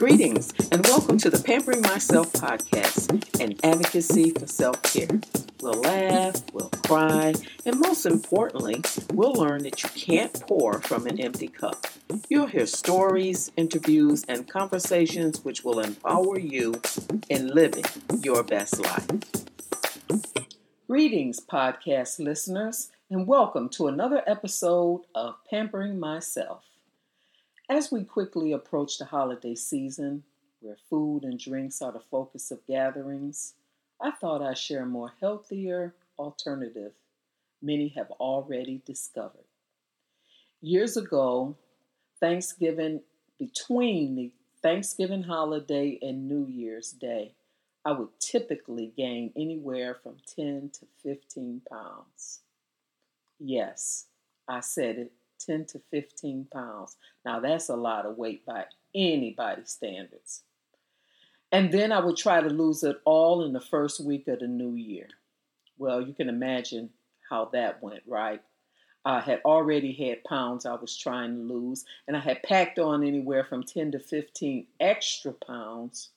Greetings and welcome to the Pampering Myself podcast, an advocacy for self care. We'll laugh, we'll cry, and most importantly, we'll learn that you can't pour from an empty cup. You'll hear stories, interviews, and conversations which will empower you in living your best life. Greetings, podcast listeners, and welcome to another episode of Pampering Myself. As we quickly approach the holiday season, where food and drinks are the focus of gatherings, I thought I'd share a more healthier alternative many have already discovered. Years ago, Thanksgiving, between the Thanksgiving holiday and New Year's Day, I would typically gain anywhere from 10 to 15 pounds. Yes, I said it 10 to 15 pounds. Now, that's a lot of weight by anybody's standards. And then I would try to lose it all in the first week of the new year. Well, you can imagine how that went, right? I had already had pounds I was trying to lose, and I had packed on anywhere from 10 to 15 extra pounds,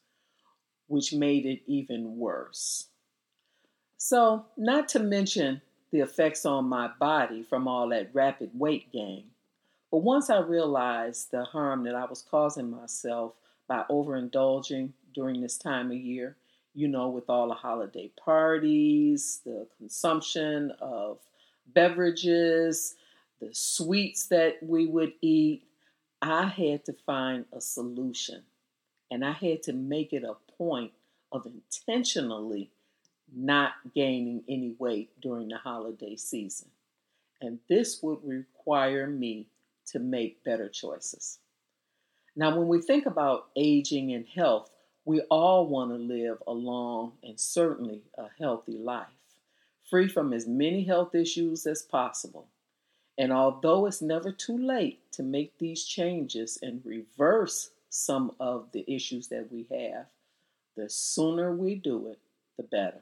which made it even worse. So, not to mention the effects on my body from all that rapid weight gain. But once I realized the harm that I was causing myself by overindulging during this time of year, you know, with all the holiday parties, the consumption of beverages, the sweets that we would eat, I had to find a solution. And I had to make it a point of intentionally not gaining any weight during the holiday season. And this would require me to make better choices. Now, when we think about aging and health, we all want to live a long and certainly a healthy life, free from as many health issues as possible. And although it's never too late to make these changes and reverse some of the issues that we have, the sooner we do it, the better.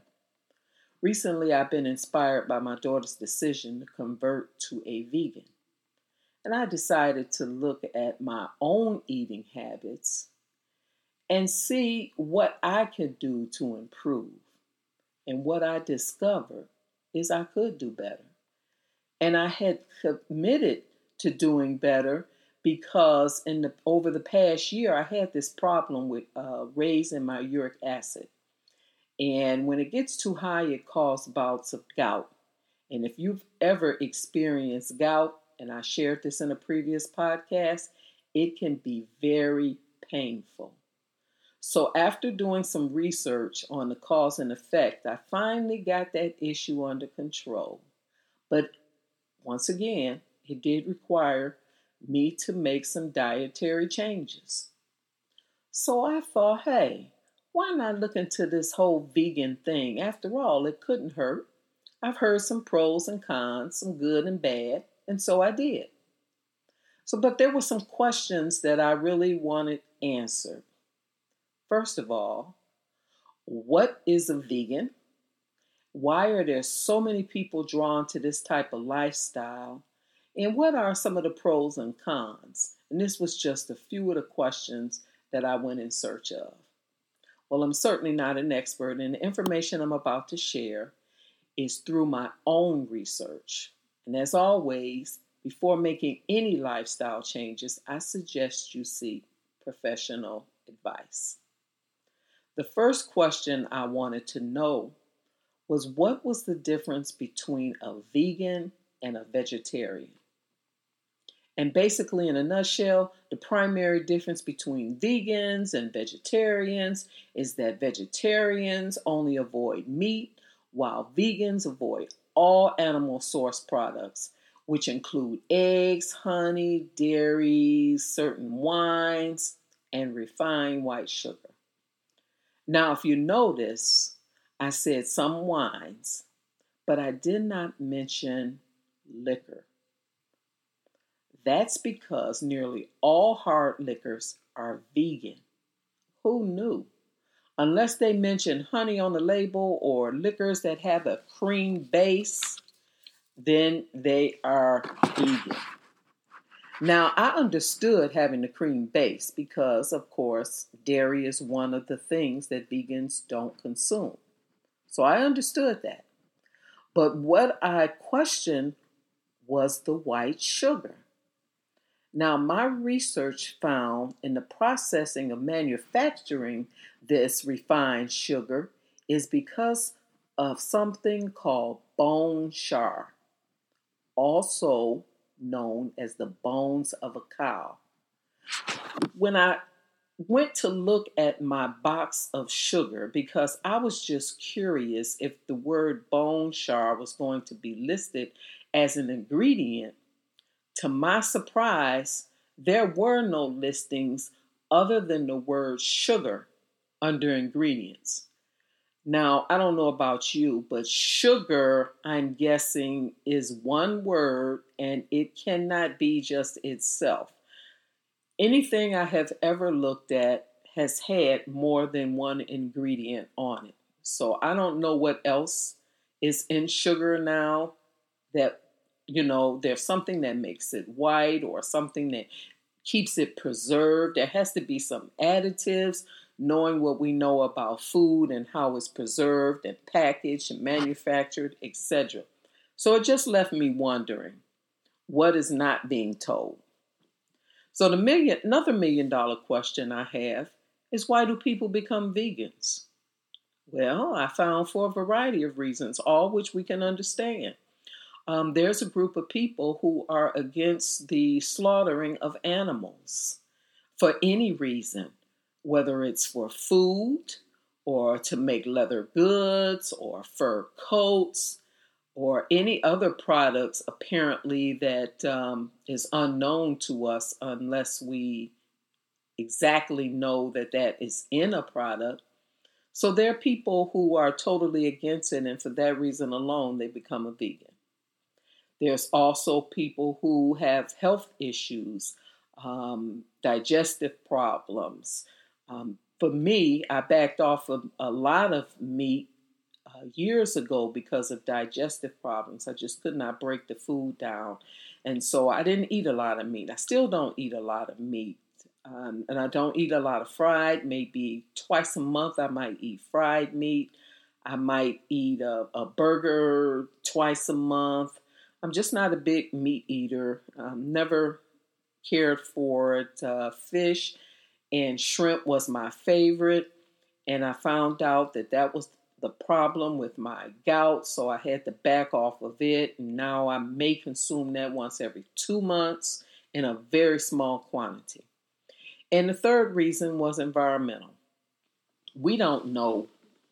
Recently, I've been inspired by my daughter's decision to convert to a vegan. And I decided to look at my own eating habits and see what I could do to improve. And what I discovered is I could do better. And I had committed to doing better because in the, over the past year I had this problem with uh, raising my uric acid. And when it gets too high, it causes bouts of gout. And if you've ever experienced gout, and I shared this in a previous podcast, it can be very painful. So, after doing some research on the cause and effect, I finally got that issue under control. But once again, it did require me to make some dietary changes. So I thought, hey, why not look into this whole vegan thing? After all, it couldn't hurt. I've heard some pros and cons, some good and bad, and so I did. So, but there were some questions that I really wanted answered. First of all, what is a vegan? Why are there so many people drawn to this type of lifestyle? And what are some of the pros and cons? And this was just a few of the questions that I went in search of. Well, I'm certainly not an expert, and the information I'm about to share is through my own research. And as always, before making any lifestyle changes, I suggest you seek professional advice. The first question I wanted to know was what was the difference between a vegan and a vegetarian? And basically, in a nutshell, the primary difference between vegans and vegetarians is that vegetarians only avoid meat, while vegans avoid all animal source products, which include eggs, honey, dairy, certain wines, and refined white sugar. Now, if you notice, I said some wines, but I did not mention liquor. That's because nearly all hard liquors are vegan. Who knew? Unless they mention honey on the label or liquors that have a cream base, then they are vegan. Now, I understood having the cream base because, of course, dairy is one of the things that vegans don't consume. So I understood that. But what I questioned was the white sugar. Now, my research found in the processing of manufacturing this refined sugar is because of something called bone char, also known as the bones of a cow. When I went to look at my box of sugar because I was just curious if the word bone char was going to be listed as an ingredient to my surprise, there were no listings other than the word sugar under ingredients. Now, I don't know about you, but sugar, I'm guessing, is one word and it cannot be just itself. Anything I have ever looked at has had more than one ingredient on it. So I don't know what else is in sugar now that you know, there's something that makes it white or something that keeps it preserved. There has to be some additives, knowing what we know about food and how it's preserved and packaged and manufactured, etc. So it just left me wondering what is not being told. So the million another million dollar question I have is why do people become vegans? Well, I found for a variety of reasons, all which we can understand um, there's a group of people who are against the slaughtering of animals for any reason, whether it's for food or to make leather goods or fur coats or any other products apparently that um, is unknown to us unless we exactly know that that is in a product. So there are people who are totally against it, and for that reason alone, they become a vegan. There's also people who have health issues, um, digestive problems. Um, for me, I backed off of a lot of meat uh, years ago because of digestive problems. I just could not break the food down. And so I didn't eat a lot of meat. I still don't eat a lot of meat. Um, and I don't eat a lot of fried. Maybe twice a month I might eat fried meat. I might eat a, a burger twice a month. I'm just not a big meat eater. Um, never cared for it. Uh, fish and shrimp was my favorite, and I found out that that was the problem with my gout, so I had to back off of it. And now I may consume that once every two months in a very small quantity. And the third reason was environmental. We don't know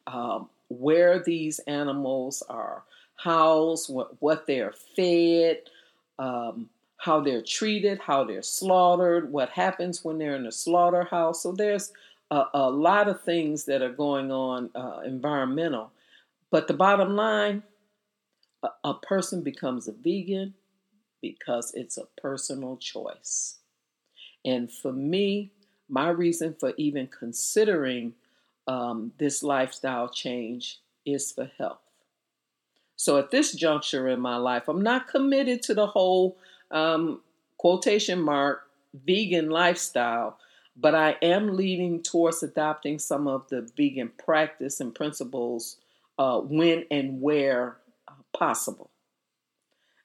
um, where these animals are housed, what, what they're fed, um, how they're treated, how they're slaughtered, what happens when they're in a slaughterhouse. So there's a, a lot of things that are going on uh, environmental. But the bottom line, a, a person becomes a vegan because it's a personal choice. And for me, my reason for even considering um, this lifestyle change is for health. So at this juncture in my life, I'm not committed to the whole um, quotation mark vegan lifestyle, but I am leaning towards adopting some of the vegan practice and principles uh, when and where uh, possible.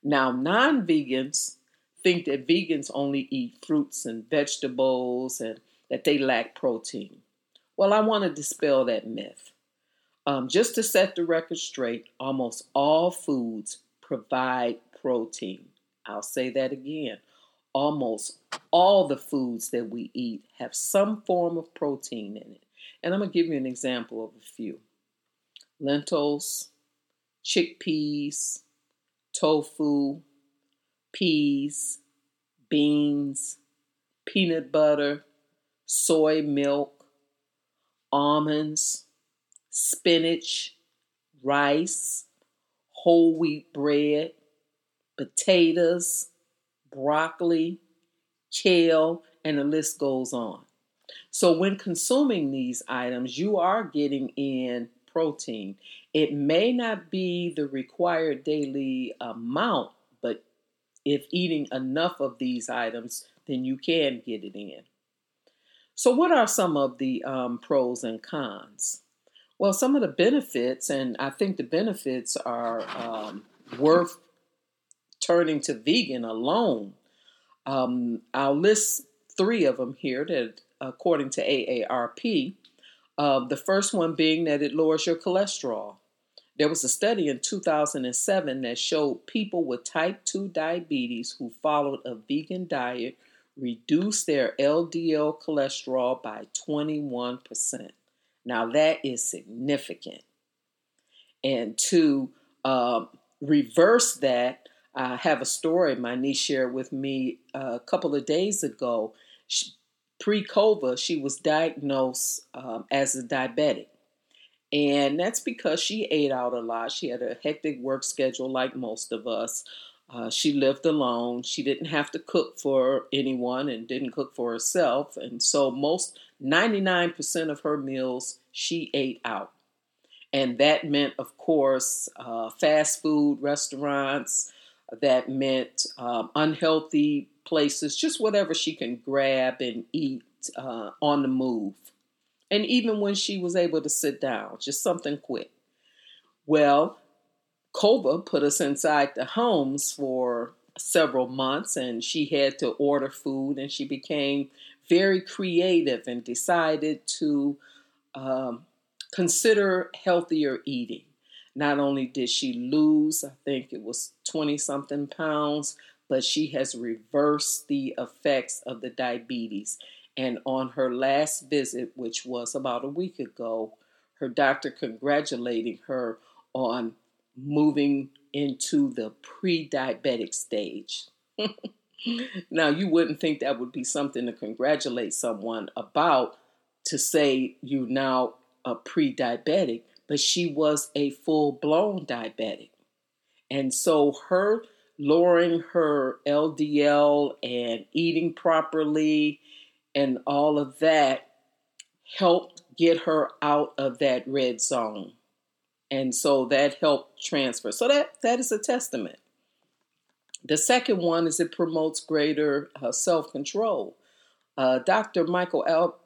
Now, non vegans think that vegans only eat fruits and vegetables and that they lack protein. Well, I want to dispel that myth. Um, just to set the record straight, almost all foods provide protein. I'll say that again. Almost all the foods that we eat have some form of protein in it. And I'm going to give you an example of a few lentils, chickpeas, tofu, peas, beans, peanut butter, soy milk, almonds spinach, rice, whole wheat bread, potatoes, broccoli, kale, and the list goes on. So, when consuming these items, you are getting in protein. It may not be the required daily amount, but if eating enough of these items, then you can get it in. So, what are some of the um, pros and cons? Well, some of the benefits, and I think the benefits are um, worth turning to vegan alone. Um, I'll list three of them here that, according to AARP, uh, the first one being that it lowers your cholesterol. There was a study in 2007 that showed people with type 2 diabetes who followed a vegan diet reduced their LDL cholesterol by 21%. Now, that is significant. And to uh, reverse that, I have a story my niece shared with me a couple of days ago. Pre COVID, she was diagnosed um, as a diabetic. And that's because she ate out a lot. She had a hectic work schedule, like most of us. Uh, she lived alone. She didn't have to cook for anyone and didn't cook for herself. And so, most 99% of her meals she ate out. And that meant, of course, uh, fast food restaurants, that meant um, unhealthy places, just whatever she can grab and eat uh, on the move. And even when she was able to sit down, just something quick. Well, COVID put us inside the homes for several months, and she had to order food, and she became very creative and decided to um, consider healthier eating. Not only did she lose, I think it was 20 something pounds, but she has reversed the effects of the diabetes. And on her last visit, which was about a week ago, her doctor congratulating her on moving into the pre diabetic stage. now, you wouldn't think that would be something to congratulate someone about to say you're now a pre diabetic, but she was a full blown diabetic. And so, her lowering her LDL and eating properly and all of that helped get her out of that red zone and so that helped transfer. So that that is a testament. The second one is it promotes greater uh, self control. Uh, Dr. Michael Al-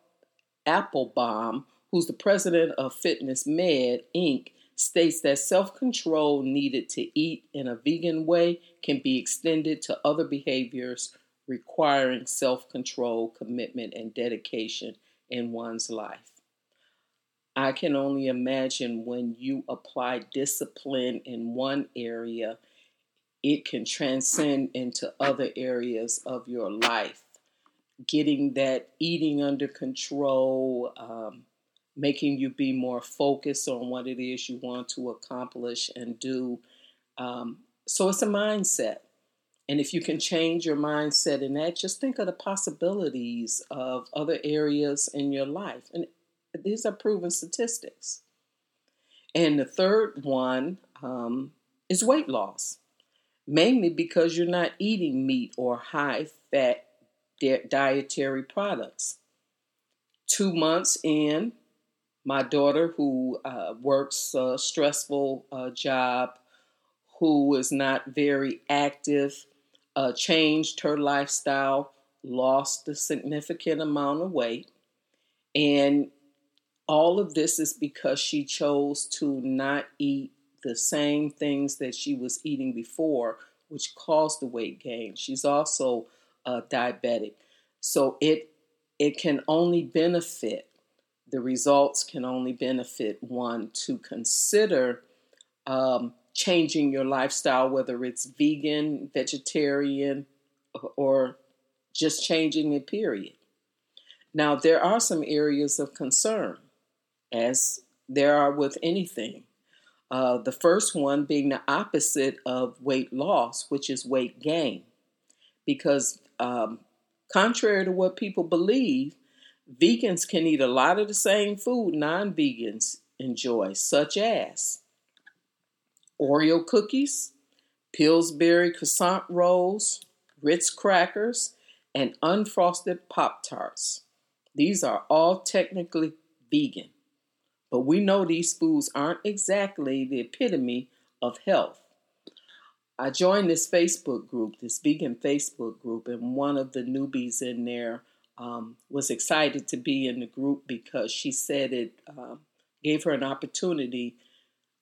Applebaum, who's the president of Fitness Med Inc., states that self control needed to eat in a vegan way can be extended to other behaviors requiring self control, commitment, and dedication in one's life. I can only imagine when you apply discipline in one area, it can transcend into other areas of your life. Getting that eating under control, um, making you be more focused on what it is you want to accomplish and do. Um, so it's a mindset. And if you can change your mindset in that, just think of the possibilities of other areas in your life. And these are proven statistics. And the third one um, is weight loss, mainly because you're not eating meat or high fat di- dietary products. Two months in, my daughter, who uh, works a stressful uh, job, who is not very active, uh, changed her lifestyle, lost a significant amount of weight, and all of this is because she chose to not eat the same things that she was eating before, which caused the weight gain. She's also uh, diabetic. So it it can only benefit the results can only benefit one to consider um, changing your lifestyle, whether it's vegan, vegetarian, or just changing it, period. Now, there are some areas of concern as there are with anything. Uh, the first one being the opposite of weight loss, which is weight gain. Because, um, contrary to what people believe, vegans can eat a lot of the same food non vegans enjoy, such as Oreo cookies, Pillsbury croissant rolls, Ritz crackers, and unfrosted Pop Tarts. These are all technically vegan. But we know these foods aren't exactly the epitome of health. I joined this Facebook group, this vegan Facebook group, and one of the newbies in there um, was excited to be in the group because she said it uh, gave her an opportunity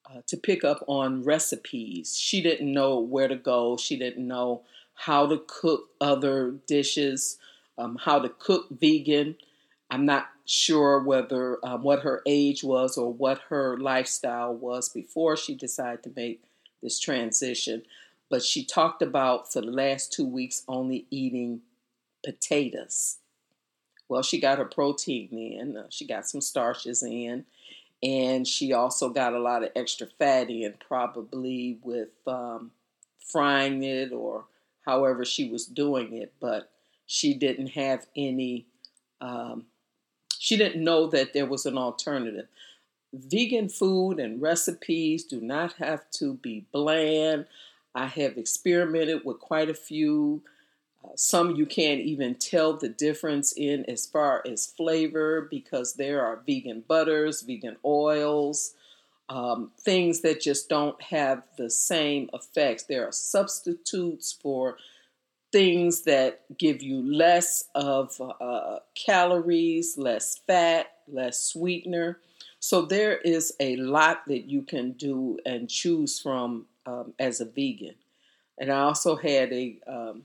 uh, to pick up on recipes. She didn't know where to go, she didn't know how to cook other dishes, um, how to cook vegan. I'm not sure whether um, what her age was or what her lifestyle was before she decided to make this transition. But she talked about for the last two weeks only eating potatoes. Well, she got her protein in, uh, she got some starches in, and she also got a lot of extra fat in, probably with um, frying it or however she was doing it. But she didn't have any, um, she didn't know that there was an alternative. Vegan food and recipes do not have to be bland. I have experimented with quite a few. Uh, some you can't even tell the difference in as far as flavor because there are vegan butters, vegan oils, um, things that just don't have the same effects. There are substitutes for things that give you less of uh, calories, less fat, less sweetener. So there is a lot that you can do and choose from um, as a vegan. And I also had a um,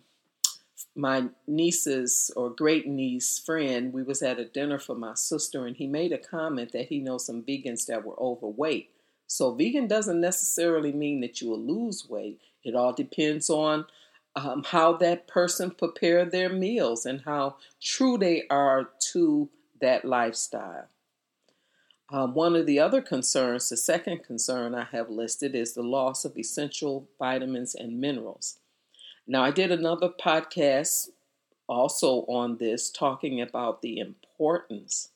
my niece's or great niece friend. We was at a dinner for my sister, and he made a comment that he knows some vegans that were overweight. So vegan doesn't necessarily mean that you will lose weight. It all depends on um, how that person prepare their meals and how true they are to that lifestyle. Um, one of the other concerns, the second concern I have listed, is the loss of essential vitamins and minerals. Now, I did another podcast also on this, talking about the importance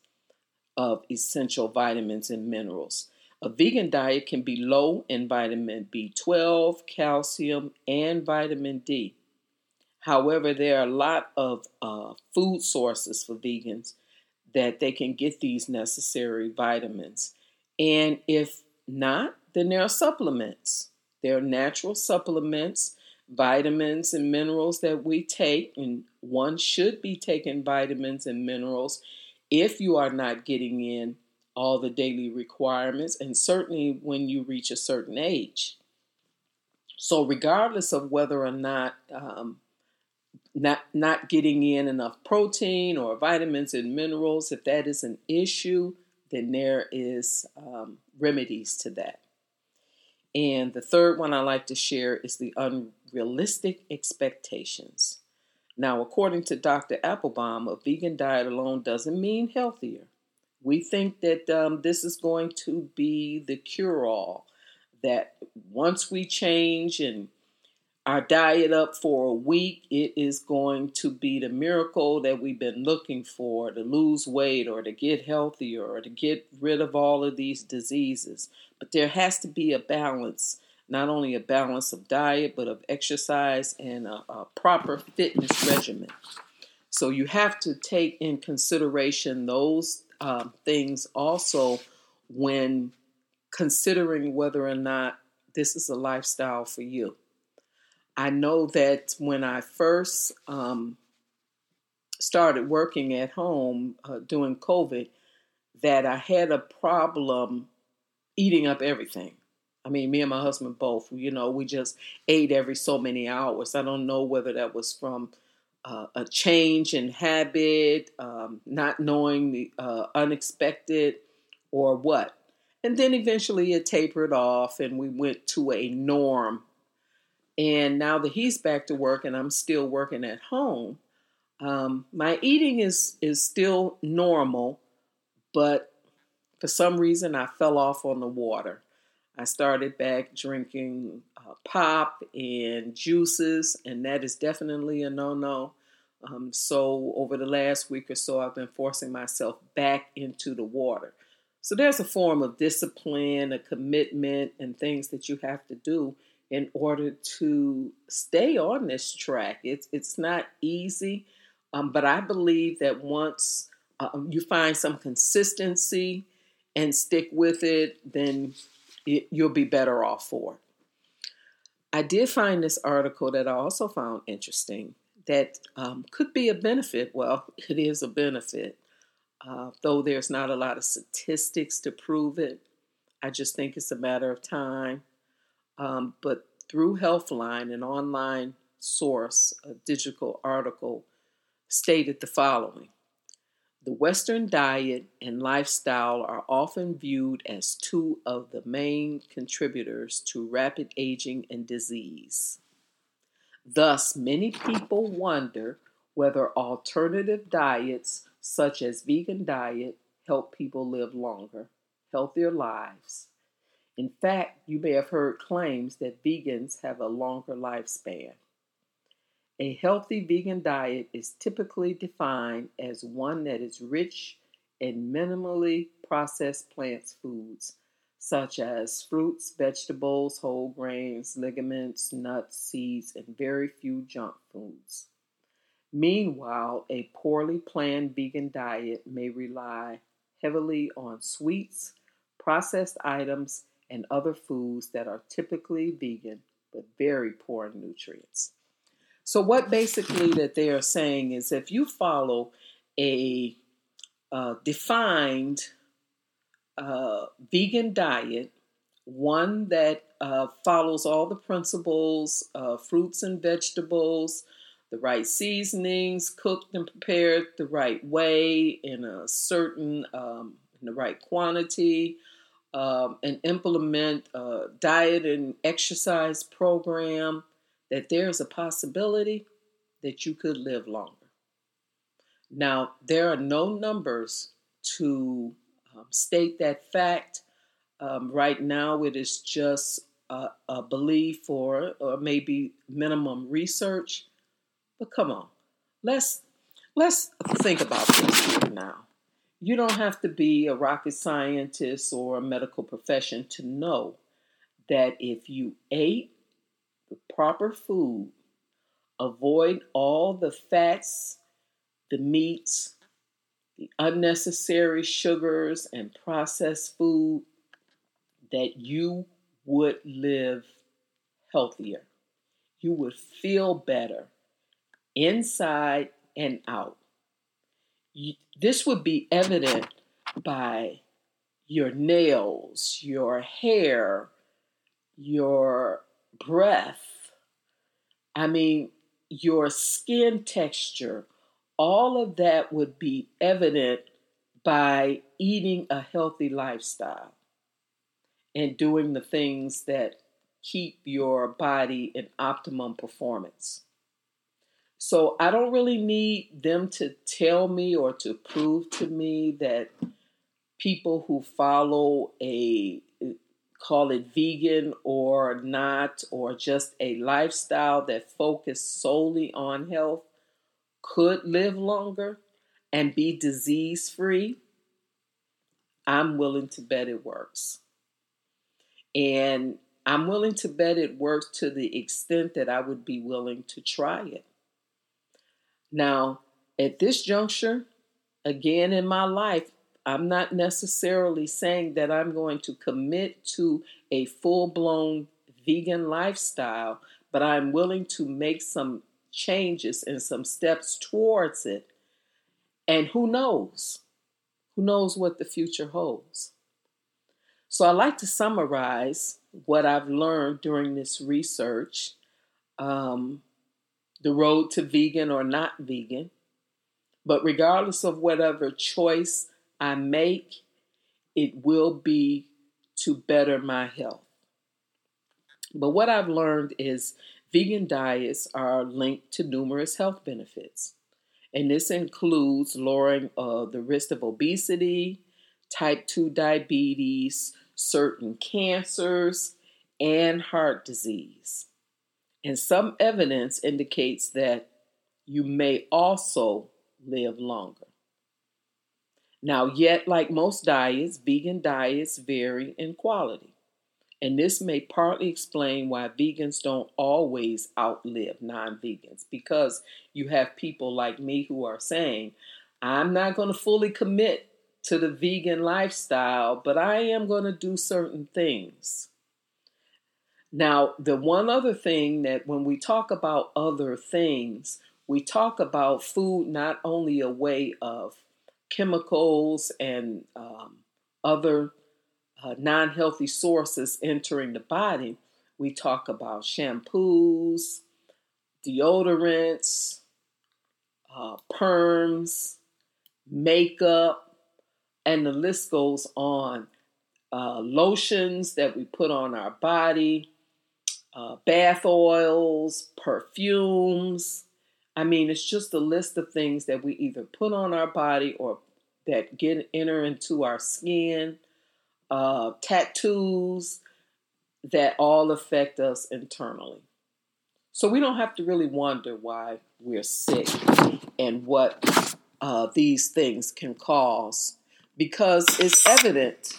of essential vitamins and minerals. A vegan diet can be low in vitamin B12, calcium, and vitamin D. However, there are a lot of uh, food sources for vegans that they can get these necessary vitamins. And if not, then there are supplements. There are natural supplements, vitamins and minerals that we take, and one should be taking vitamins and minerals if you are not getting in all the daily requirements, and certainly when you reach a certain age. So, regardless of whether or not um, not not getting in enough protein or vitamins and minerals, if that is an issue, then there is um, remedies to that. And the third one I like to share is the unrealistic expectations. Now, according to Dr. Applebaum, a vegan diet alone doesn't mean healthier. We think that um, this is going to be the cure all, that once we change and our diet up for a week, it is going to be the miracle that we've been looking for to lose weight or to get healthier or to get rid of all of these diseases. But there has to be a balance, not only a balance of diet, but of exercise and a, a proper fitness regimen. So you have to take in consideration those um, things also when considering whether or not this is a lifestyle for you. I know that when I first um, started working at home uh, during COVID, that I had a problem eating up everything. I mean, me and my husband both, you know, we just ate every so many hours. I don't know whether that was from uh, a change in habit, um, not knowing the uh, unexpected, or what. And then eventually it tapered off, and we went to a norm and now that he's back to work and I'm still working at home, um, my eating is is still normal, but for some reason I fell off on the water. I started back drinking uh, pop and juices, and that is definitely a no no. Um, so over the last week or so, I've been forcing myself back into the water. So there's a form of discipline, a commitment, and things that you have to do in order to stay on this track. It's it's not easy, um, but I believe that once uh, you find some consistency and stick with it, then you'll be better off for. I did find this article that I also found interesting that um, could be a benefit. Well, it is a benefit, uh, though there's not a lot of statistics to prove it. I just think it's a matter of time. Um, but through Healthline, an online source, a digital article stated the following The Western diet and lifestyle are often viewed as two of the main contributors to rapid aging and disease. Thus, many people wonder whether alternative diets, such as vegan diet, help people live longer, healthier lives. In fact, you may have heard claims that vegans have a longer lifespan. A healthy vegan diet is typically defined as one that is rich in minimally processed plant foods such as fruits, vegetables, whole grains, ligaments, nuts, seeds, and very few junk foods. Meanwhile, a poorly planned vegan diet may rely heavily on sweets, processed items, and other foods that are typically vegan but very poor in nutrients. So, what basically that they are saying is if you follow a uh, defined uh, vegan diet, one that uh, follows all the principles of fruits and vegetables, the right seasonings, cooked and prepared the right way in a certain um, in the right quantity, um, and implement a diet and exercise program. That there's a possibility that you could live longer. Now there are no numbers to um, state that fact. Um, right now, it is just a, a belief or, or maybe minimum research. But come on, let's let's think about this now. You don't have to be a rocket scientist or a medical profession to know that if you ate the proper food, avoid all the fats, the meats, the unnecessary sugars and processed food, that you would live healthier. You would feel better inside and out. this would be evident by your nails, your hair, your breath. I mean, your skin texture, all of that would be evident by eating a healthy lifestyle and doing the things that keep your body in optimum performance. So I don't really need them to tell me or to prove to me that people who follow a call it vegan or not or just a lifestyle that focus solely on health could live longer and be disease free, I'm willing to bet it works. And I'm willing to bet it works to the extent that I would be willing to try it. Now, at this juncture, again in my life, I'm not necessarily saying that I'm going to commit to a full blown vegan lifestyle, but I'm willing to make some changes and some steps towards it. And who knows? Who knows what the future holds? So, I like to summarize what I've learned during this research um, the road to vegan or not vegan. But regardless of whatever choice I make, it will be to better my health. But what I've learned is vegan diets are linked to numerous health benefits. And this includes lowering uh, the risk of obesity, type 2 diabetes, certain cancers, and heart disease. And some evidence indicates that you may also live longer. Now, yet, like most diets, vegan diets vary in quality. And this may partly explain why vegans don't always outlive non vegans because you have people like me who are saying, I'm not going to fully commit to the vegan lifestyle, but I am going to do certain things. Now, the one other thing that when we talk about other things, we talk about food not only a way of chemicals and um, other uh, non healthy sources entering the body, we talk about shampoos, deodorants, uh, perms, makeup, and the list goes on. Uh, lotions that we put on our body, uh, bath oils, perfumes. I mean, it's just a list of things that we either put on our body or that get enter into our skin, uh, tattoos that all affect us internally. So we don't have to really wonder why we're sick and what uh, these things can cause because it's evident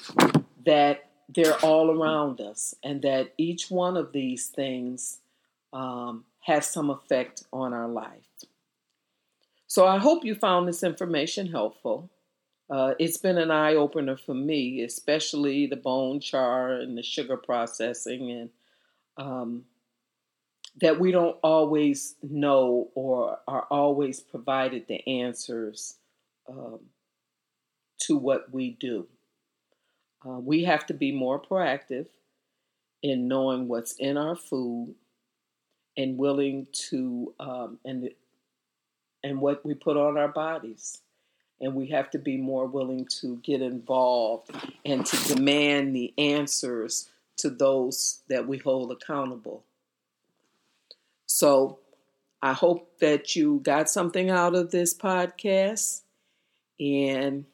that they're all around us and that each one of these things um, has some effect on our life. So I hope you found this information helpful. Uh, it's been an eye opener for me, especially the bone char and the sugar processing, and um, that we don't always know or are always provided the answers um, to what we do. Uh, we have to be more proactive in knowing what's in our food and willing to um, and and what we put on our bodies and we have to be more willing to get involved and to demand the answers to those that we hold accountable. So I hope that you got something out of this podcast, and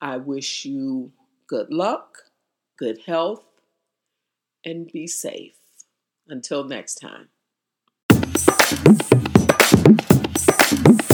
I wish you good luck, good health, and be safe. Until next time. Boop. Boop.